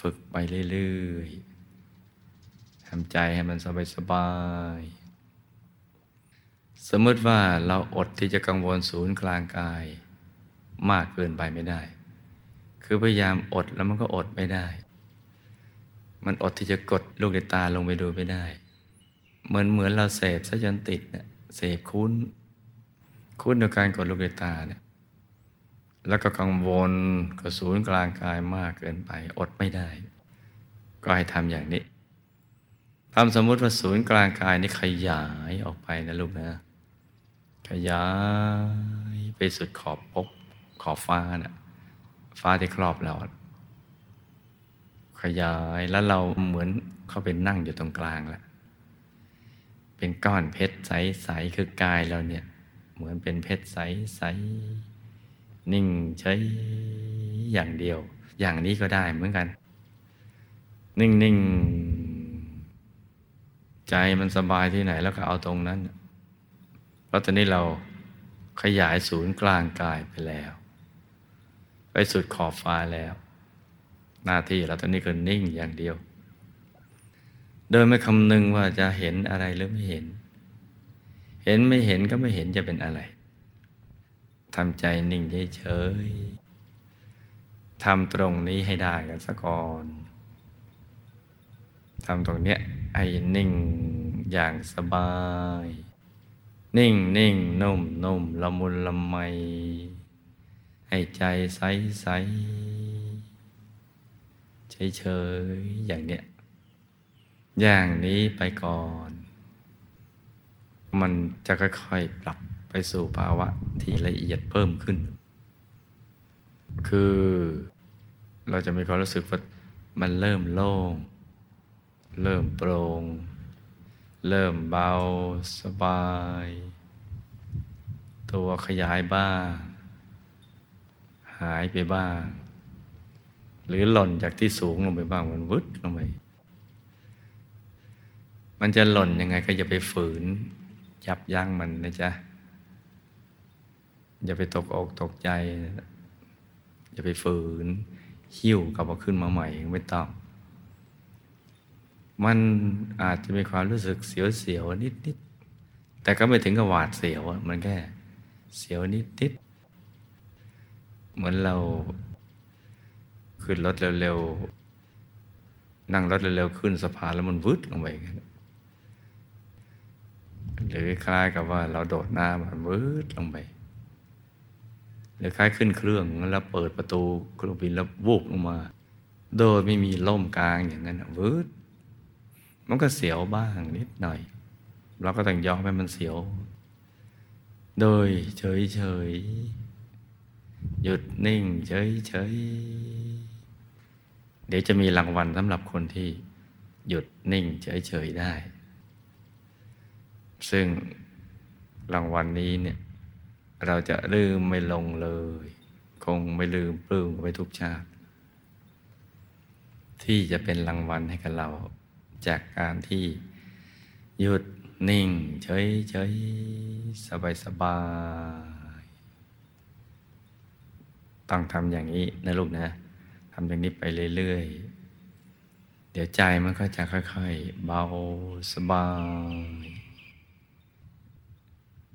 ฝึกไปเรื่อยๆทำใจให้มันสบายๆสมมติว่าเราอดที่จะกังวลศูนย์กลางกาย มากเกินไปไม่ได้ คือพยายามอดแล้วมันก็อดไม่ได้ มันอดที่จะกดลูกในตาลงไปดูไม่ได้ เหมือนเหมือนเราเสพซะจนติดเนี่ยเสพคุ้น คุ้นในการกดลูกในตาเนี่ย แล้วก็กังวลกับศูนย์กลางกายมากเกินไป อดไม่ได้ ก็ให้ทำอย่างนี้ทำสมมุติว่าศูนย์กลางกายนี่ขยายออกไปนะลูกนะ ขยายไปสุดขอบพบขอบฟ้านะ่ะฟ้าที่ครอบเรา ขยายแล้วเราเหมือนเขาเป็นนั่งอยู่ตรงกลางแล้วเป็นก้อนเพชรใส ๆ คือกายเราเนี่ย เหมือนเป็นเพชรใส ๆ นิ่งใช้อย่างเดียว อย่างนี้ก็ได้เหมือนกัน นิ่งนิ่งใจมันสบายที่ไหนแล้วก็เอาตรงนั้นเพราะตอนนี้เราขยายศูนย์กลางกายไปแล้ว ไปสุดขอบฟ้าแล้ว หน้าที่เราตอนนี้ก็นิ่งอย่างเดียว โดยไม่คำนึงว่าจะเห็นอะไรหรือไม่เห็น เห็นไม่เห็นก็ไม่เห็นจะเป็นอะไร ทำใจนิ่งเฉยๆทำตรงนี้ให้ได้กันสักก่อนทำตรงเนี้ยให้นิ่งอย่างสบาย นิ่งนิ่งนุ่มนุ่มละมุนละไม ให้ใจใสใสเฉยเฉยอย่างเนี้ยอย่างนี้ไปก่อน มันจะค่อยๆปรับ ไปสู่ภาวะที่ละเอียดเพิ่มขึ้น คือเราจะมีความรู้สึกว่ามันเริ่มโล่ง เริ่มโปร่ง เริ่มเบาสบาย ตัวขยายบ้าง หายไปบ้าง หรือหล่นจากที่สูงลงไปบ้างมันวึดลงไป มันจะหล่นยังไงก็อย่าไปฝืนยับยั้งมันนะจ๊ะ อย่าไปตกอกตกใจ อย่าไปฝืน หิ้วกลับมาขึ้นมาใหม่ไม่ต้อง มันอาจจะมีความรู้สึกเสียวๆนิดๆแต่ก็ไม่ถึงกับหวาดเสียวมันแค่ เสียวนิดๆเหมือนเราขึ้นรถเร็วๆ นั่งรถเร็วๆ ขึ้นสะพานแล้วมันวึดลงไปหรือคล้ายกับว่าเราโดดน้ำมันวืดลงไป หรือคล้ายขึ้นเครื่องแล้วเปิดประตูเครื่องบินแล้ววูบลงมา โดยไม่มีล่มกลางอย่างนั้นวืดมันก็เสียวบ้างนิดหน่อย เราก็ต้องยอมให้มันเสียว โดยเฉยเฉยหยุดนิ่งเฉยเฉยเดี๋ยวจะมีรางวัลสำหรับคนที่หยุดนิ่งเฉยเฉยได้ ซึ่งรางวัลนนี้เนี่ย เราจะลืมไม่ลงเลย คงไม่ลืมปลื้มไปทุกชาติ ที่จะเป็นรางวัลให้กับเรา จากการที่หยุดนิ่ง เฉยเฉยสบายสบายต้องทำอย่างนี้นะลูกนะทำอย่างนี้ไปเรื่อยๆ เดี๋ยวใจมันก็จะค่อย ๆ เบาสบาย